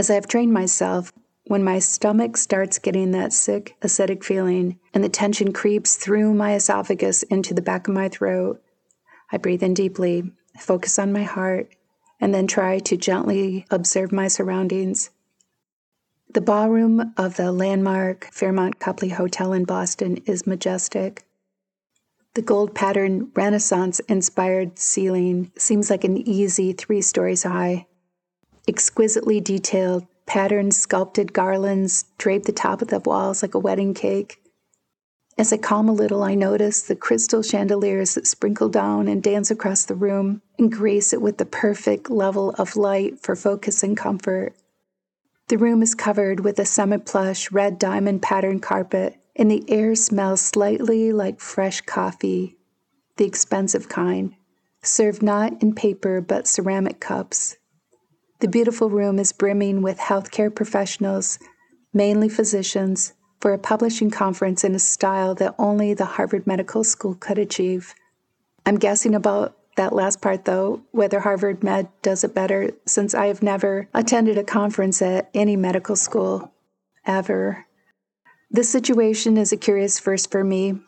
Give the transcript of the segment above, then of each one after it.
As I've trained myself, when my stomach starts getting that sick, acidic feeling and the tension creeps through my esophagus into the back of my throat, I breathe in deeply, focus on my heart, and then try to gently observe my surroundings. The ballroom of the landmark Fairmont Copley Hotel in Boston is majestic. The gold pattern Renaissance inspired ceiling seems like an easy three stories high. Exquisitely detailed, patterned sculpted garlands drape the top of the walls like a wedding cake. As I calm a little, I notice the crystal chandeliers that sprinkle down and dance across the room and grace it with the perfect level of light for focus and comfort. The room is covered with a semi plush red diamond patterned carpet, and the air smells slightly like fresh coffee, the expensive kind, served not in paper but ceramic cups. The beautiful room is brimming with healthcare professionals, mainly physicians, for a publishing conference in a style that only the Harvard Medical School could achieve. I'm guessing about that last part, though, whether Harvard Med does it better, since I have never attended a conference at any medical school, ever. This situation is a curious first for me.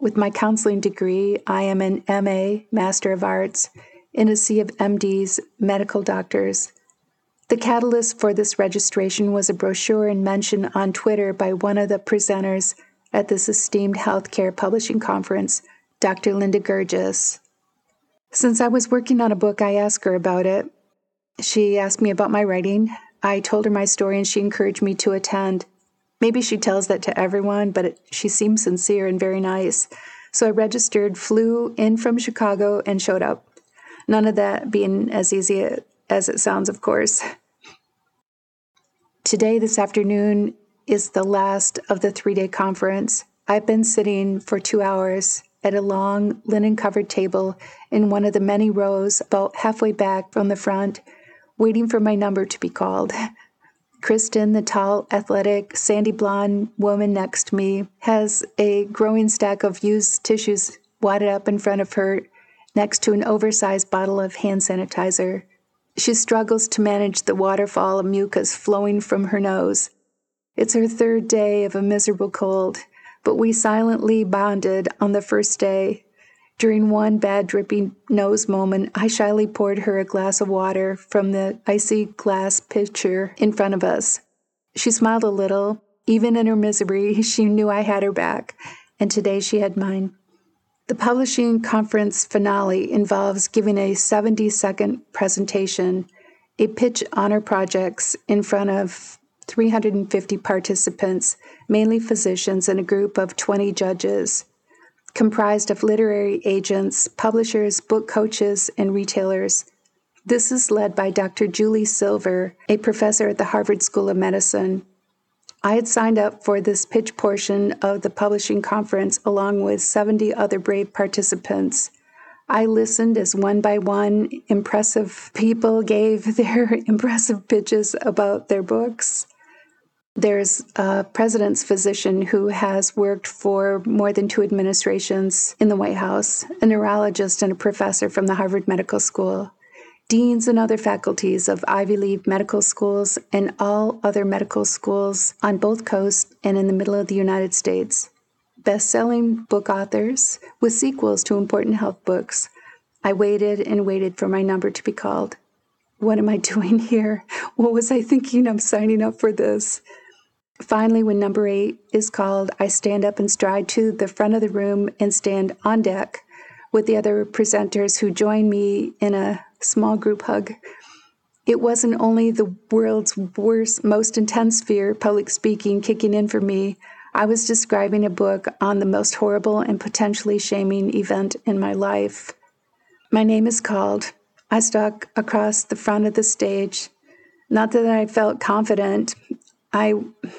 With my counseling degree, I am an MA, Master of Arts, in a sea of MDs, medical doctors. The catalyst for this registration was a brochure and mention on Twitter by one of the presenters at this esteemed healthcare publishing conference, Dr. Linda Girgis. Since I was working on a book, I asked her about it. She asked me about my writing. I told her my story and she encouraged me to attend. Maybe she tells that to everyone, but it, she seemed sincere and very nice. So I registered, flew in from Chicago, and showed up. None of that being as easy as it sounds, of course. Today, this afternoon, is the last of the three day conference. I've been sitting for two hours at a long linen covered table in one of the many rows about halfway back from the front, waiting for my number to be called. Kristen, the tall, athletic, sandy blonde woman next to me, has a growing stack of used tissues wadded up in front of her next to an oversized bottle of hand sanitizer. She struggles to manage the waterfall of mucus flowing from her nose. It's her third day of a miserable cold, but we silently bonded on the first day. During one bad dripping nose moment, I shyly poured her a glass of water from the icy glass pitcher in front of us. She smiled a little. Even in her misery, she knew I had her back, and today she had mine. The publishing conference finale involves giving a 70 second presentation, a pitch on our projects in front of 350 participants, mainly physicians, and a group of 20 judges, comprised of literary agents, publishers, book coaches, and retailers. This is led by Dr. Julie Silver, a professor at the Harvard School of Medicine. I had signed up for this pitch portion of the publishing conference along with 70 other brave participants. I listened as one by one impressive people gave their impressive pitches about their books. There's a president's physician who has worked for more than two administrations in the White House, a neurologist and a professor from the Harvard Medical School, deans and other faculties of Ivy League medical schools and all other medical schools on both coasts and in the middle of the United States, best selling book authors with sequels to important health books. I waited and waited for my number to be called. What am I doing here? What was I thinking of signing up for this? Finally, when number eight is called, I stand up and stride to the front of the room and stand on deck with the other presenters who join me in a small group hug. It wasn't only the world's worst, most intense fear, public speaking, kicking in for me. I was describing a book on the most horrible and potentially shaming event in my life. My name is called. I stalk across the front of the stage. Not that I felt confident. I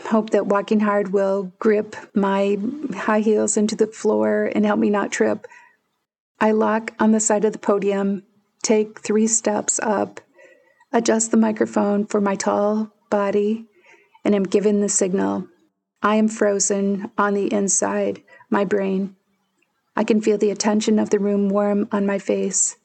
hope that walking hard will grip my high heels into the floor and help me not trip. I lock on the side of the podium, take three steps up, adjust the microphone for my tall body, and am given the signal. I am frozen on the inside, my brain. I can feel the attention of the room warm on my face.